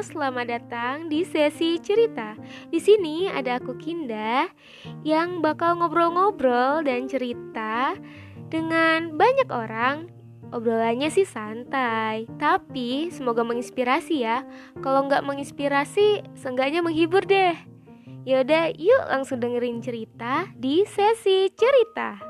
Selamat datang di sesi cerita. Di sini ada aku Kinda yang bakal ngobrol-ngobrol dan cerita dengan banyak orang. Obrolannya sih santai, tapi semoga menginspirasi ya. Kalau nggak menginspirasi, seenggaknya menghibur deh. Yaudah, yuk langsung dengerin cerita di sesi cerita.